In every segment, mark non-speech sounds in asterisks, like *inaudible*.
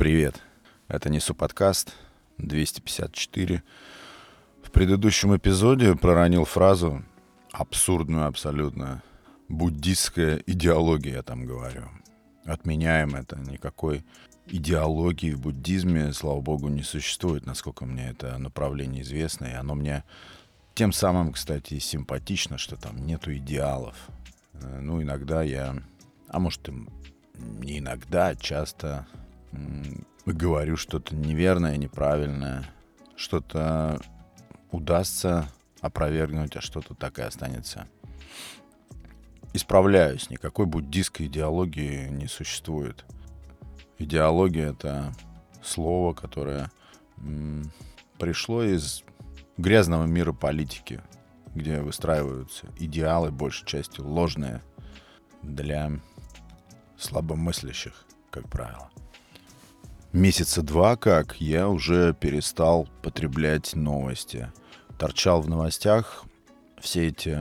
Привет. Это Несу подкаст 254. В предыдущем эпизоде проронил фразу абсурдную абсолютно. Буддистская идеология, я там говорю. Отменяем это. Никакой идеологии в буддизме, слава богу, не существует, насколько мне это направление известно. И оно мне тем самым, кстати, симпатично, что там нету идеалов. Э, ну, иногда я, а может, и не иногда, а часто говорю что-то неверное, неправильное, что-то удастся опровергнуть, а что-то так и останется. Исправляюсь, никакой буддийской идеологии не существует. Идеология — это слово, которое пришло из грязного мира политики, где выстраиваются идеалы, большей частью ложные, для слабомыслящих, как правило. Месяца два как я уже перестал потреблять новости. Торчал в новостях все эти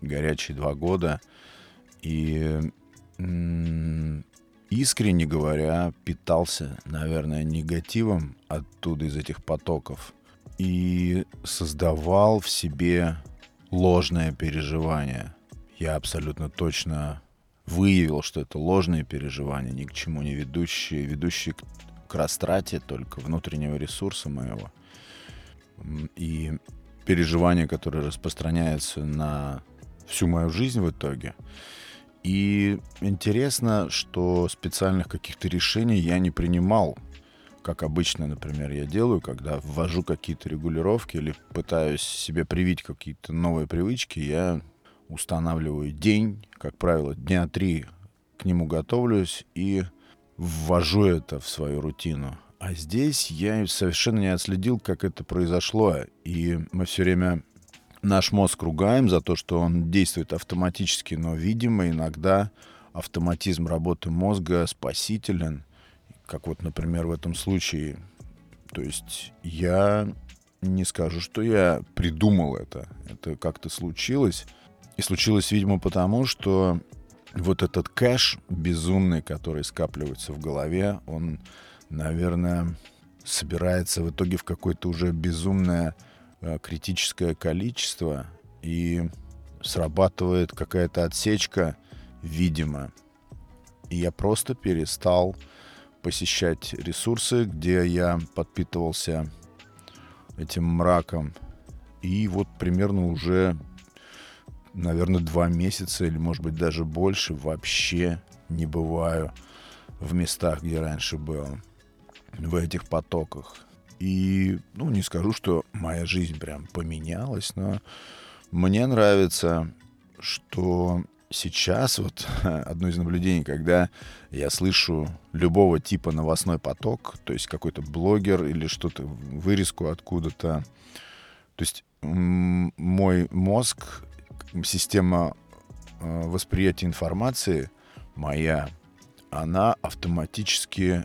горячие два года и искренне говоря, питался, наверное, негативом оттуда, из этих потоков, и создавал в себе ложное переживание. Я абсолютно точно выявил, что это ложные переживания, ни к чему не ведущие, ведущие к, растрате только внутреннего ресурса моего. И переживания, которые распространяются на всю мою жизнь в итоге – и интересно, что специальных каких-то решений я не принимал, как обычно, например, я делаю, когда ввожу какие-то регулировки или пытаюсь себе привить какие-то новые привычки, я устанавливаю день, как правило, дня три к нему готовлюсь и ввожу это в свою рутину. А здесь я совершенно не отследил, как это произошло. И мы все время наш мозг ругаем за то, что он действует автоматически, но, видимо, иногда автоматизм работы мозга спасителен, как вот, например, в этом случае. То есть я не скажу, что я придумал это. Это как-то случилось. И случилось, видимо, потому, что вот этот кэш безумный, который скапливается в голове, он, наверное, собирается в итоге в какое-то уже безумное Э, критическое количество, и срабатывает какая-то отсечка, видимо. И я просто перестал посещать ресурсы, где я подпитывался этим мраком. И вот примерно уже, наверное, два месяца или, может быть, даже больше вообще не бываю в местах, где раньше был, в этих потоках. И, ну, не скажу, что моя жизнь прям поменялась, но мне нравится, что сейчас вот *laughs* одно из наблюдений, когда я слышу любого типа новостной поток, то есть какой-то блогер или что-то, вырезку откуда-то, то есть мой мозг, система э, восприятия информации моя, она автоматически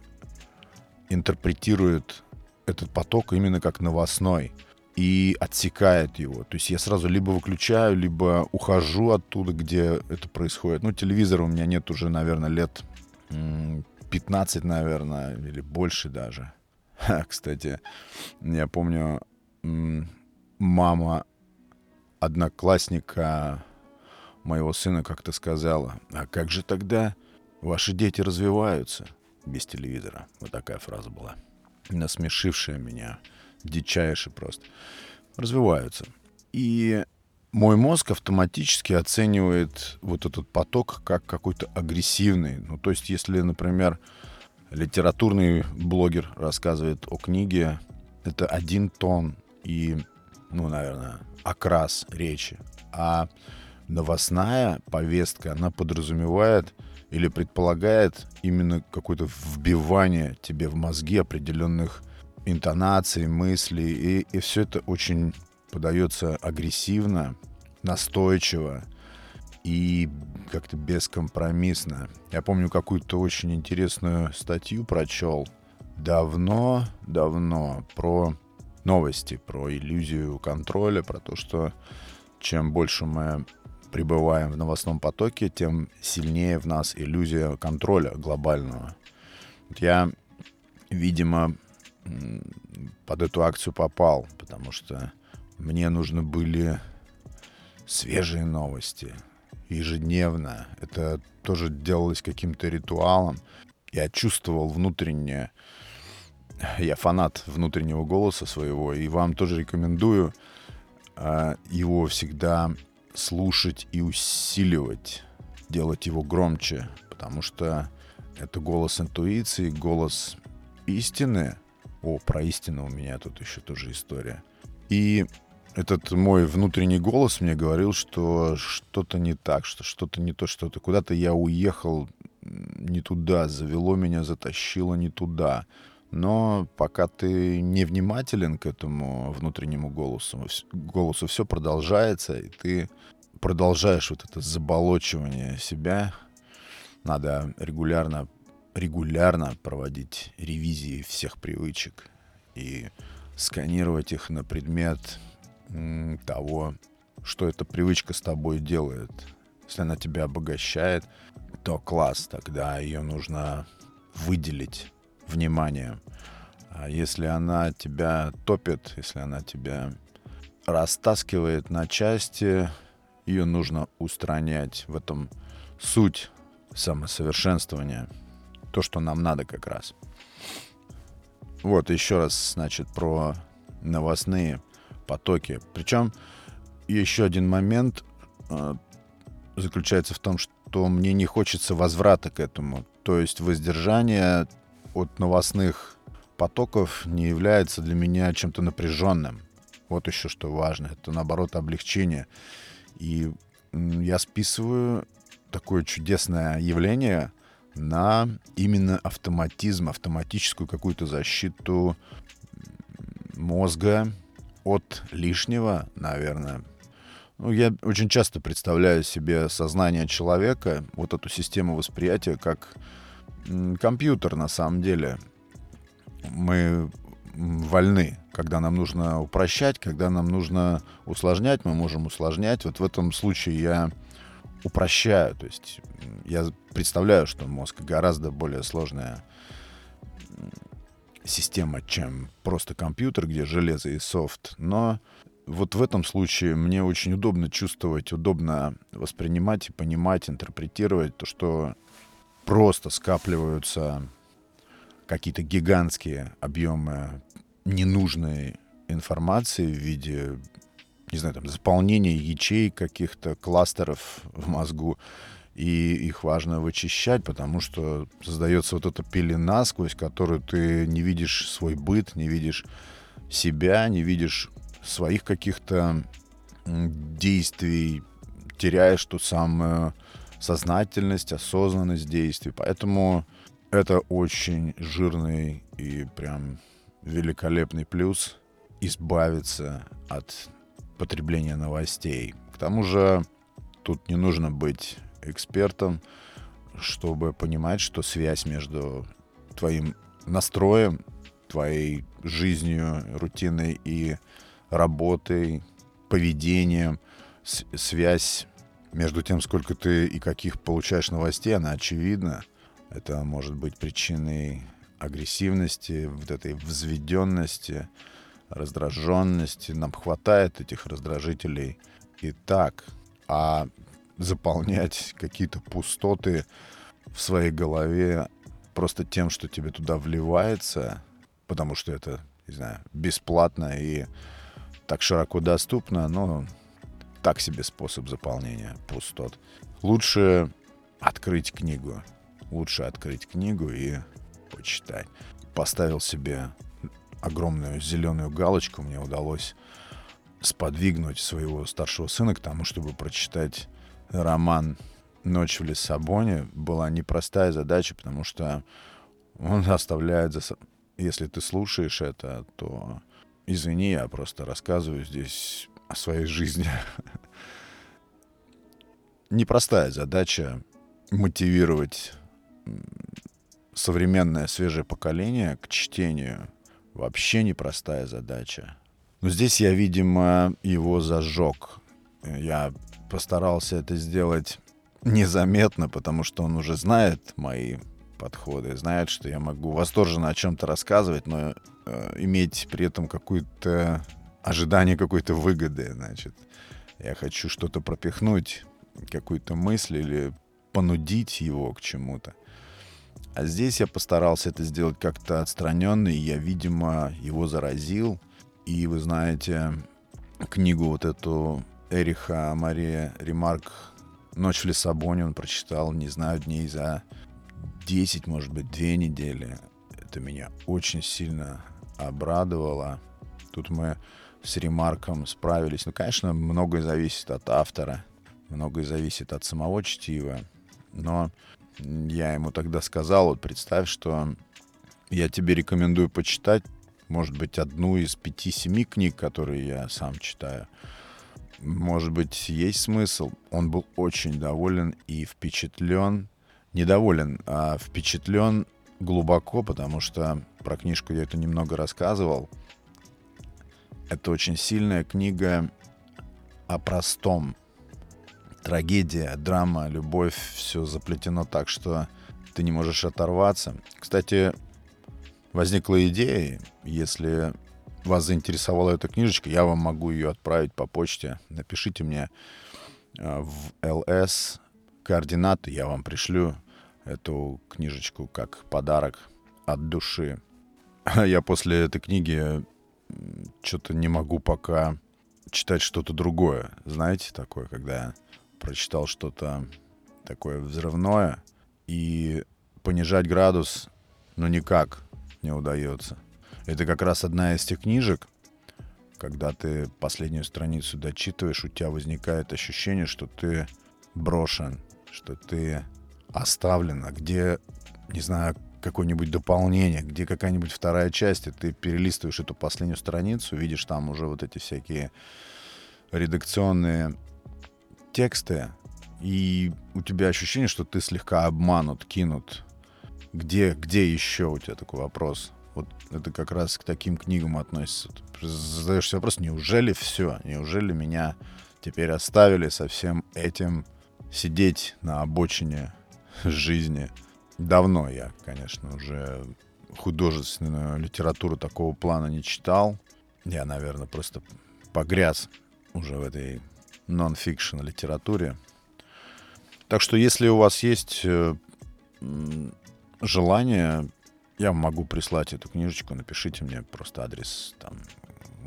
интерпретирует этот поток именно как новостной и отсекает его. То есть я сразу либо выключаю, либо ухожу оттуда, где это происходит. Ну, телевизора у меня нет уже, наверное, лет 15, наверное, или больше даже. *laughs* Кстати, я помню, мама одноклассника моего сына как-то сказала, а как же тогда ваши дети развиваются без телевизора? Вот такая фраза была насмешившие меня, дичайше просто, развиваются. И мой мозг автоматически оценивает вот этот поток как какой-то агрессивный. Ну, то есть, если, например, литературный блогер рассказывает о книге, это один тон и, ну, наверное, окрас речи. А новостная повестка, она подразумевает или предполагает именно какое-то вбивание тебе в мозги определенных интонаций, мыслей, и, и все это очень подается агрессивно, настойчиво и как-то бескомпромиссно. Я помню какую-то очень интересную статью прочел давно-давно про новости, про иллюзию контроля, про то, что чем больше мы пребываем в новостном потоке, тем сильнее в нас иллюзия контроля глобального. Я видимо, под эту акцию попал, потому что мне нужны были свежие новости ежедневно. Это тоже делалось каким-то ритуалом. Я чувствовал внутреннее... Я фанат внутреннего голоса своего, и вам тоже рекомендую э, его всегда слушать и усиливать, делать его громче, потому что это голос интуиции, голос истины. О, про истину у меня тут еще тоже история. И этот мой внутренний голос мне говорил, что что-то не так, что что-то не то, что-то куда-то я уехал не туда, завело меня, затащило не туда. Но пока ты не внимателен к этому внутреннему голосу, голосу все продолжается, и ты продолжаешь вот это заболочивание себя. Надо регулярно, регулярно проводить ревизии всех привычек и сканировать их на предмет того, что эта привычка с тобой делает. Если она тебя обогащает, то класс, тогда ее нужно выделить внимание. А если она тебя топит, если она тебя растаскивает на части, ее нужно устранять. В этом суть самосовершенствования. То, что нам надо как раз. Вот еще раз, значит, про новостные потоке. Причем еще один момент э, заключается в том, что мне не хочется возврата к этому. То есть воздержание от новостных потоков не является для меня чем-то напряженным. Вот еще что важно. Это, наоборот, облегчение. И я списываю такое чудесное явление на именно автоматизм, автоматическую какую-то защиту мозга от лишнего, наверное. Ну, я очень часто представляю себе сознание человека, вот эту систему восприятия, как компьютер на самом деле. Мы вольны, когда нам нужно упрощать, когда нам нужно усложнять, мы можем усложнять. Вот в этом случае я упрощаю, то есть я представляю, что мозг гораздо более сложная система, чем просто компьютер, где железо и софт. Но вот в этом случае мне очень удобно чувствовать, удобно воспринимать и понимать, интерпретировать то, что просто скапливаются какие-то гигантские объемы ненужной информации в виде, не знаю, там, заполнения ячеек каких-то кластеров в мозгу, и их важно вычищать, потому что создается вот эта пелена, сквозь которую ты не видишь свой быт, не видишь себя, не видишь своих каких-то действий, теряешь ту самую сознательность, осознанность действий. Поэтому это очень жирный и прям великолепный плюс избавиться от потребления новостей. К тому же тут не нужно быть экспертом, чтобы понимать, что связь между твоим настроем, твоей жизнью, рутиной и работой, поведением, связь между тем, сколько ты и каких получаешь новостей, она очевидна. Это может быть причиной агрессивности, вот этой взведенности, раздраженности. Нам хватает этих раздражителей и так. А заполнять какие-то пустоты в своей голове просто тем, что тебе туда вливается, потому что это, не знаю, бесплатно и так широко доступно, но так себе способ заполнения пустот. Лучше открыть книгу. Лучше открыть книгу и почитать. Поставил себе огромную зеленую галочку. Мне удалось сподвигнуть своего старшего сына к тому, чтобы прочитать роман «Ночь в Лиссабоне» была непростая задача, потому что он оставляет за... Если ты слушаешь это, то извини, я просто рассказываю здесь о своей жизни. Непростая задача мотивировать современное свежее поколение к чтению. Вообще непростая задача. Но здесь я, видимо, его зажег. Я постарался это сделать незаметно, потому что он уже знает мои подходы, знают, что я могу восторженно о чем-то рассказывать, но э, иметь при этом какое-то ожидание какой-то выгоды, значит. Я хочу что-то пропихнуть, какую-то мысль или понудить его к чему-то. А здесь я постарался это сделать как-то отстраненно, и я, видимо, его заразил. И вы знаете, книгу вот эту Эриха Мария Ремарк «Ночь в Лиссабоне» он прочитал, не знаю, дней за 10, может быть, две недели. Это меня очень сильно обрадовало. Тут мы с Ремарком справились. Ну, конечно, многое зависит от автора, многое зависит от самого чтива. Но я ему тогда сказал, вот представь, что я тебе рекомендую почитать, может быть, одну из пяти-семи книг, которые я сам читаю. Может быть, есть смысл. Он был очень доволен и впечатлен. Недоволен, а впечатлен глубоко, потому что про книжку я это немного рассказывал. Это очень сильная книга о простом, трагедия, драма, любовь, все заплетено так, что ты не можешь оторваться. Кстати, возникла идея, если вас заинтересовала эта книжечка, я вам могу ее отправить по почте. Напишите мне э, в ЛС координаты, я вам пришлю эту книжечку как подарок от души. *laughs* Я после этой книги что-то не могу пока читать что-то другое. Знаете, такое, когда прочитал что-то такое взрывное, и понижать градус, ну, никак не удается. Это как раз одна из тех книжек, когда ты последнюю страницу дочитываешь, у тебя возникает ощущение, что ты брошен, что ты оставлен, а где, не знаю, какое-нибудь дополнение, где какая-нибудь вторая часть, и ты перелистываешь эту последнюю страницу, видишь там уже вот эти всякие редакционные тексты, и у тебя ощущение, что ты слегка обманут, кинут. Где, где еще у тебя такой вопрос? Вот это как раз к таким книгам относится. Ты задаешься вопрос, неужели все? Неужели меня теперь оставили со всем этим сидеть на обочине жизни? Давно я, конечно, уже художественную литературу такого плана не читал. Я, наверное, просто погряз уже в этой нон-фикшн литературе. Так что если у вас есть э, желание, я могу прислать эту книжечку, напишите мне просто адрес, там,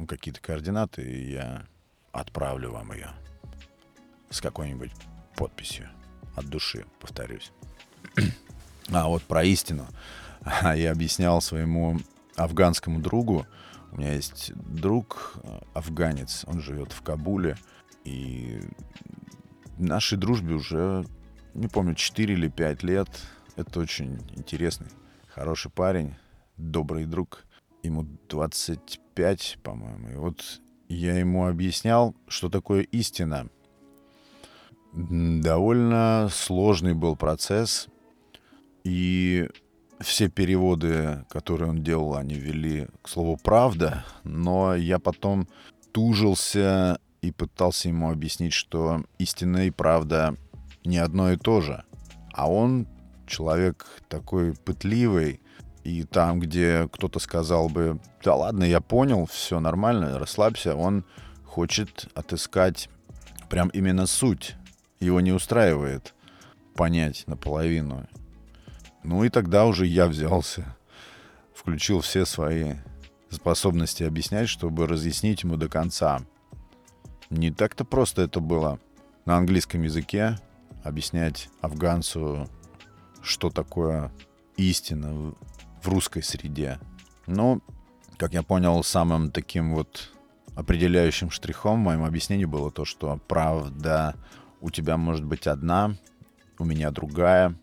какие-то координаты, и я отправлю вам ее с какой-нибудь подписью от души, повторюсь. А вот про истину. *laughs* Я объяснял своему афганскому другу, у меня есть друг э, афганец, он живет в Кабуле, и нашей дружбе уже, не помню, 4 или 5 лет. Это очень интересный, хороший парень, добрый друг. Ему 25, по-моему. И вот я ему объяснял, что такое истина. Довольно сложный был процесс. И все переводы, которые он делал, они вели к слову «правда», но я потом тужился и пытался ему объяснить, что истина и правда не одно и то же. А он человек такой пытливый, и там, где кто-то сказал бы, да ладно, я понял, все нормально, расслабься, он хочет отыскать прям именно суть. Его не устраивает понять наполовину. Ну и тогда уже я взялся, включил все свои способности объяснять, чтобы разъяснить ему до конца. Не так-то просто это было на английском языке объяснять афганцу, что такое истина в русской среде. Но, как я понял, самым таким вот определяющим штрихом в моем объяснении было то, что правда у тебя может быть одна, у меня другая,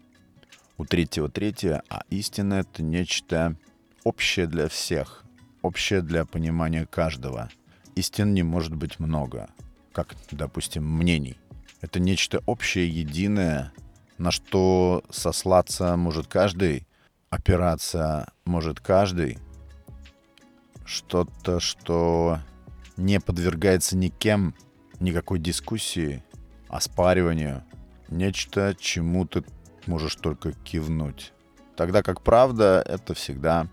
у третьего третья, а истина — это нечто общее для всех, общее для понимания каждого — истин не может быть много, как, допустим, мнений. Это нечто общее, единое, на что сослаться может каждый, опираться может каждый. Что-то, что не подвергается никем, никакой дискуссии, оспариванию. Нечто, чему ты можешь только кивнуть. Тогда как правда — это всегда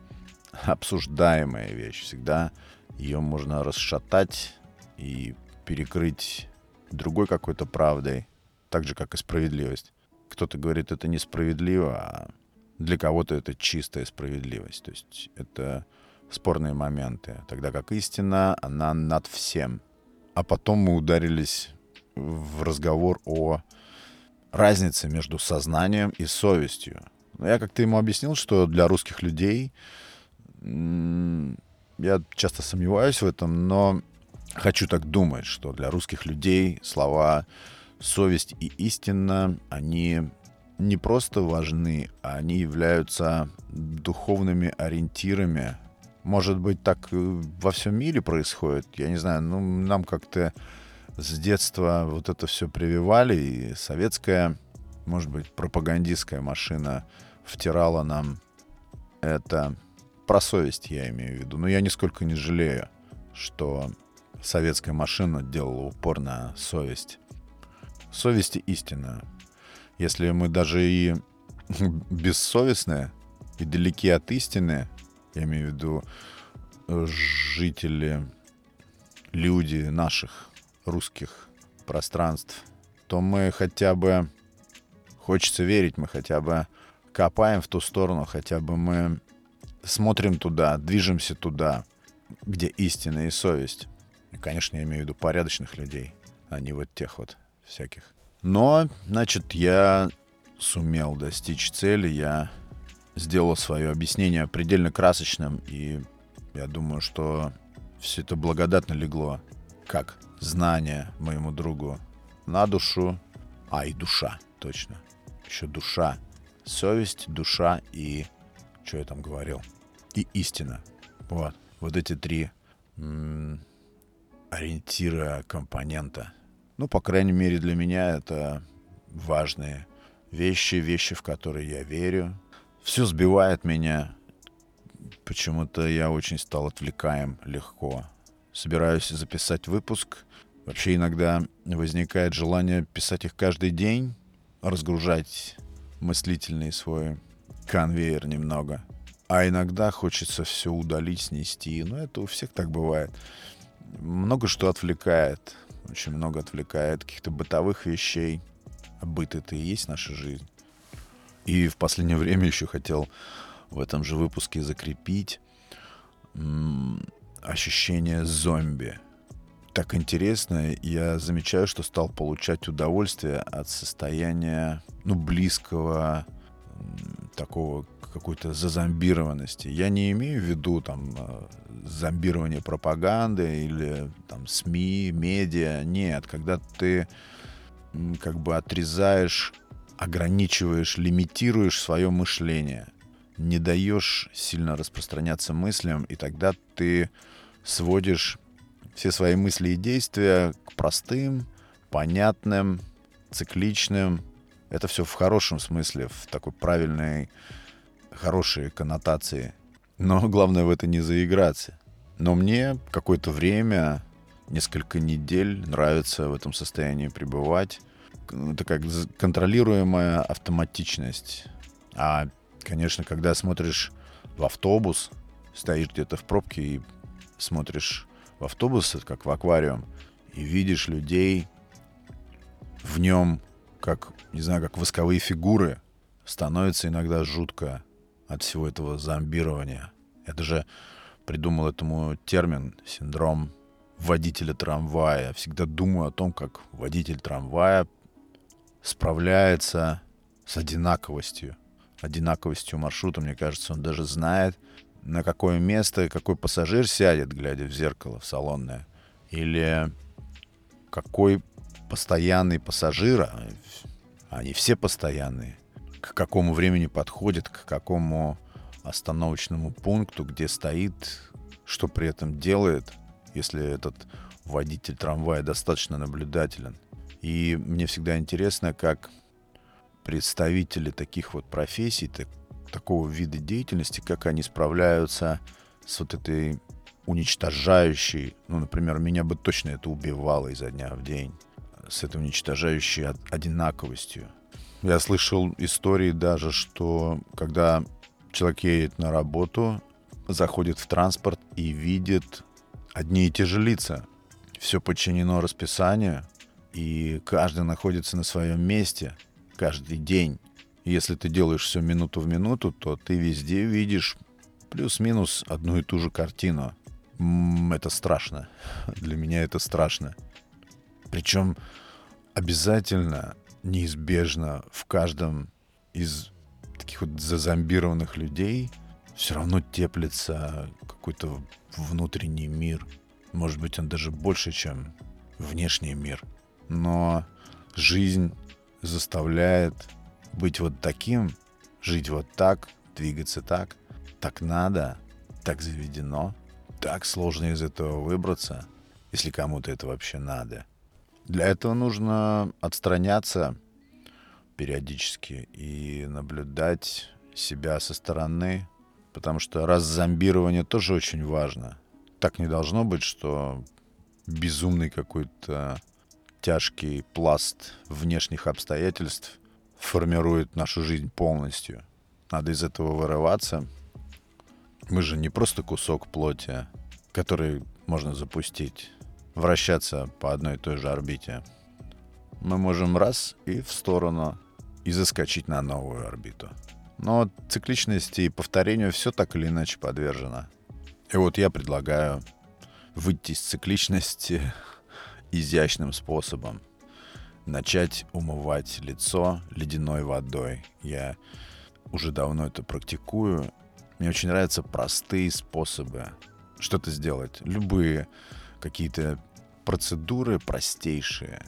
обсуждаемая вещь. Всегда ее можно расшатать и перекрыть другой какой-то правдой, так же, как и справедливость. Кто-то говорит, это несправедливо, а для кого-то это чистая справедливость. То есть это спорные моменты. Тогда как истина, она над всем. А потом мы ударились в разговор о разнице между сознанием и совестью. Я как-то ему объяснил, что для русских людей я часто сомневаюсь в этом, но хочу так думать, что для русских людей слова совесть и истина, они не просто важны, а они являются духовными ориентирами. Может быть, так во всем мире происходит, я не знаю, ну, нам как-то с детства вот это все прививали, и советская, может быть, пропагандистская машина втирала нам это про совесть я имею в виду. Но я нисколько не жалею, что советская машина делала упор на совесть. Совесть и истина. Если мы даже и *laughs* бессовестные, и далеки от истины, я имею в виду э, жители, люди наших русских пространств, то мы хотя бы, хочется верить, мы хотя бы копаем в ту сторону, хотя бы мы смотрим туда, движемся туда, где истина и совесть. Конечно, я имею в виду порядочных людей, а не вот тех вот всяких. Но, значит, я сумел достичь цели, я сделал свое объяснение предельно красочным, и я думаю, что все это благодатно легло, как знание моему другу на душу, а и душа, точно, еще душа, совесть, душа и что я там говорил? И истина. Вот. Вот эти три м- ориентира компонента. Ну, по крайней мере, для меня это важные вещи, вещи, в которые я верю. Все сбивает меня. Почему-то я очень стал отвлекаем легко. Собираюсь записать выпуск. Вообще иногда возникает желание писать их каждый день, разгружать мыслительный свой конвейер немного. А иногда хочется все удалить, снести. Но это у всех так бывает. Много что отвлекает. Очень много отвлекает каких-то бытовых вещей. А быт это и есть наша жизнь. И в последнее время еще хотел в этом же выпуске закрепить ощущение зомби. Так интересно, я замечаю, что стал получать удовольствие от состояния, ну, близкого такого какой-то зазомбированности. Я не имею в виду там э, зомбирование пропаганды или там СМИ, медиа. Нет, когда ты как бы отрезаешь, ограничиваешь, лимитируешь свое мышление, не даешь сильно распространяться мыслям, и тогда ты сводишь все свои мысли и действия к простым, понятным, цикличным, это все в хорошем смысле, в такой правильной, хорошей коннотации. Но главное в это не заиграться. Но мне какое-то время, несколько недель нравится в этом состоянии пребывать. Это как контролируемая автоматичность. А, конечно, когда смотришь в автобус, стоишь где-то в пробке и смотришь в автобус, как в аквариум, и видишь людей в нем как, не знаю, как восковые фигуры, становится иногда жутко от всего этого зомбирования. Я даже придумал этому термин синдром водителя трамвая. Всегда думаю о том, как водитель трамвая справляется с одинаковостью. Одинаковостью маршрута, мне кажется, он даже знает, на какое место какой пассажир сядет, глядя в зеркало в салонное. Или какой постоянный пассажир, а они все постоянные, к какому времени подходит, к какому остановочному пункту, где стоит, что при этом делает, если этот водитель трамвая достаточно наблюдателен. И мне всегда интересно, как представители таких вот профессий, так, такого вида деятельности, как они справляются с вот этой уничтожающей, ну, например, меня бы точно это убивало изо дня в день с этой уничтожающей одинаковостью. Я слышал истории даже, что когда Человек едет на работу, заходит в транспорт и видит одни и те же лица. Все подчинено расписанию, и каждый находится на своем месте каждый день. Если ты делаешь все минуту в минуту, то ты везде видишь плюс-минус одну и ту же картину. Это страшно. *laughs* Для меня это страшно. Причем обязательно, неизбежно в каждом из таких вот зазомбированных людей все равно теплится какой-то внутренний мир. Может быть, он даже больше, чем внешний мир. Но жизнь заставляет быть вот таким, жить вот так, двигаться так, так надо, так заведено, так сложно из этого выбраться, если кому-то это вообще надо. Для этого нужно отстраняться периодически и наблюдать себя со стороны, потому что раз зомбирование тоже очень важно. Так не должно быть, что безумный какой-то тяжкий пласт внешних обстоятельств формирует нашу жизнь полностью. Надо из этого вырываться. Мы же не просто кусок плоти, который можно запустить, вращаться по одной и той же орбите. Мы можем раз и в сторону, и заскочить на новую орбиту. Но цикличности и повторению все так или иначе подвержено. И вот я предлагаю выйти из цикличности изящным способом начать умывать лицо ледяной водой. Я уже давно это практикую. Мне очень нравятся простые способы что-то сделать. Любые какие-то процедуры простейшие.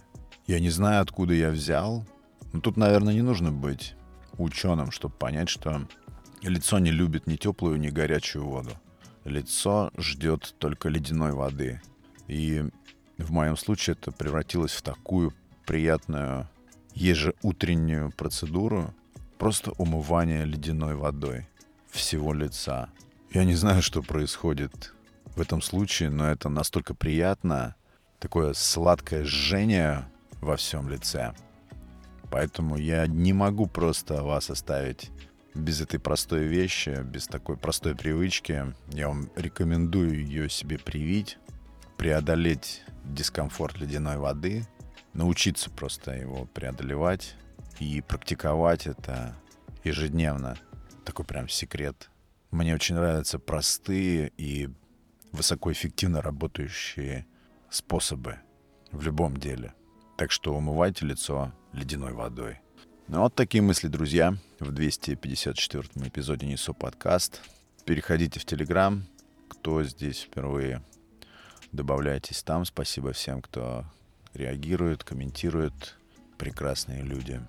Я не знаю, откуда я взял. Но тут, наверное, не нужно быть ученым, чтобы понять, что лицо не любит ни теплую, ни горячую воду. Лицо ждет только ледяной воды. И в моем случае это превратилось в такую приятную ежеутреннюю процедуру, просто умывание ледяной водой всего лица. Я не знаю, что происходит в этом случае, но это настолько приятно, такое сладкое жжение во всем лице. Поэтому я не могу просто вас оставить без этой простой вещи, без такой простой привычки. Я вам рекомендую ее себе привить, преодолеть дискомфорт ледяной воды, научиться просто его преодолевать и практиковать это ежедневно. Такой прям секрет. Мне очень нравятся простые и высокоэффективно работающие способы в любом деле. Так что умывайте лицо ледяной водой. Ну вот такие мысли, друзья, в 254 эпизоде «Несу подкаст». Переходите в Телеграм, кто здесь впервые Добавляйтесь там. Спасибо всем, кто реагирует, комментирует. Прекрасные люди.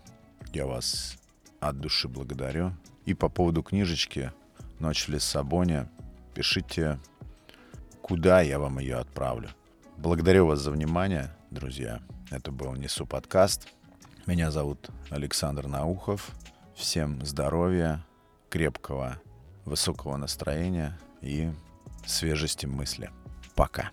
Я вас от души благодарю. И по поводу книжечки «Ночь в Лиссабоне» пишите, куда я вам ее отправлю. Благодарю вас за внимание, друзья. Это был Несу подкаст. Меня зовут Александр Наухов. Всем здоровья, крепкого, высокого настроения и свежести мысли. Пока.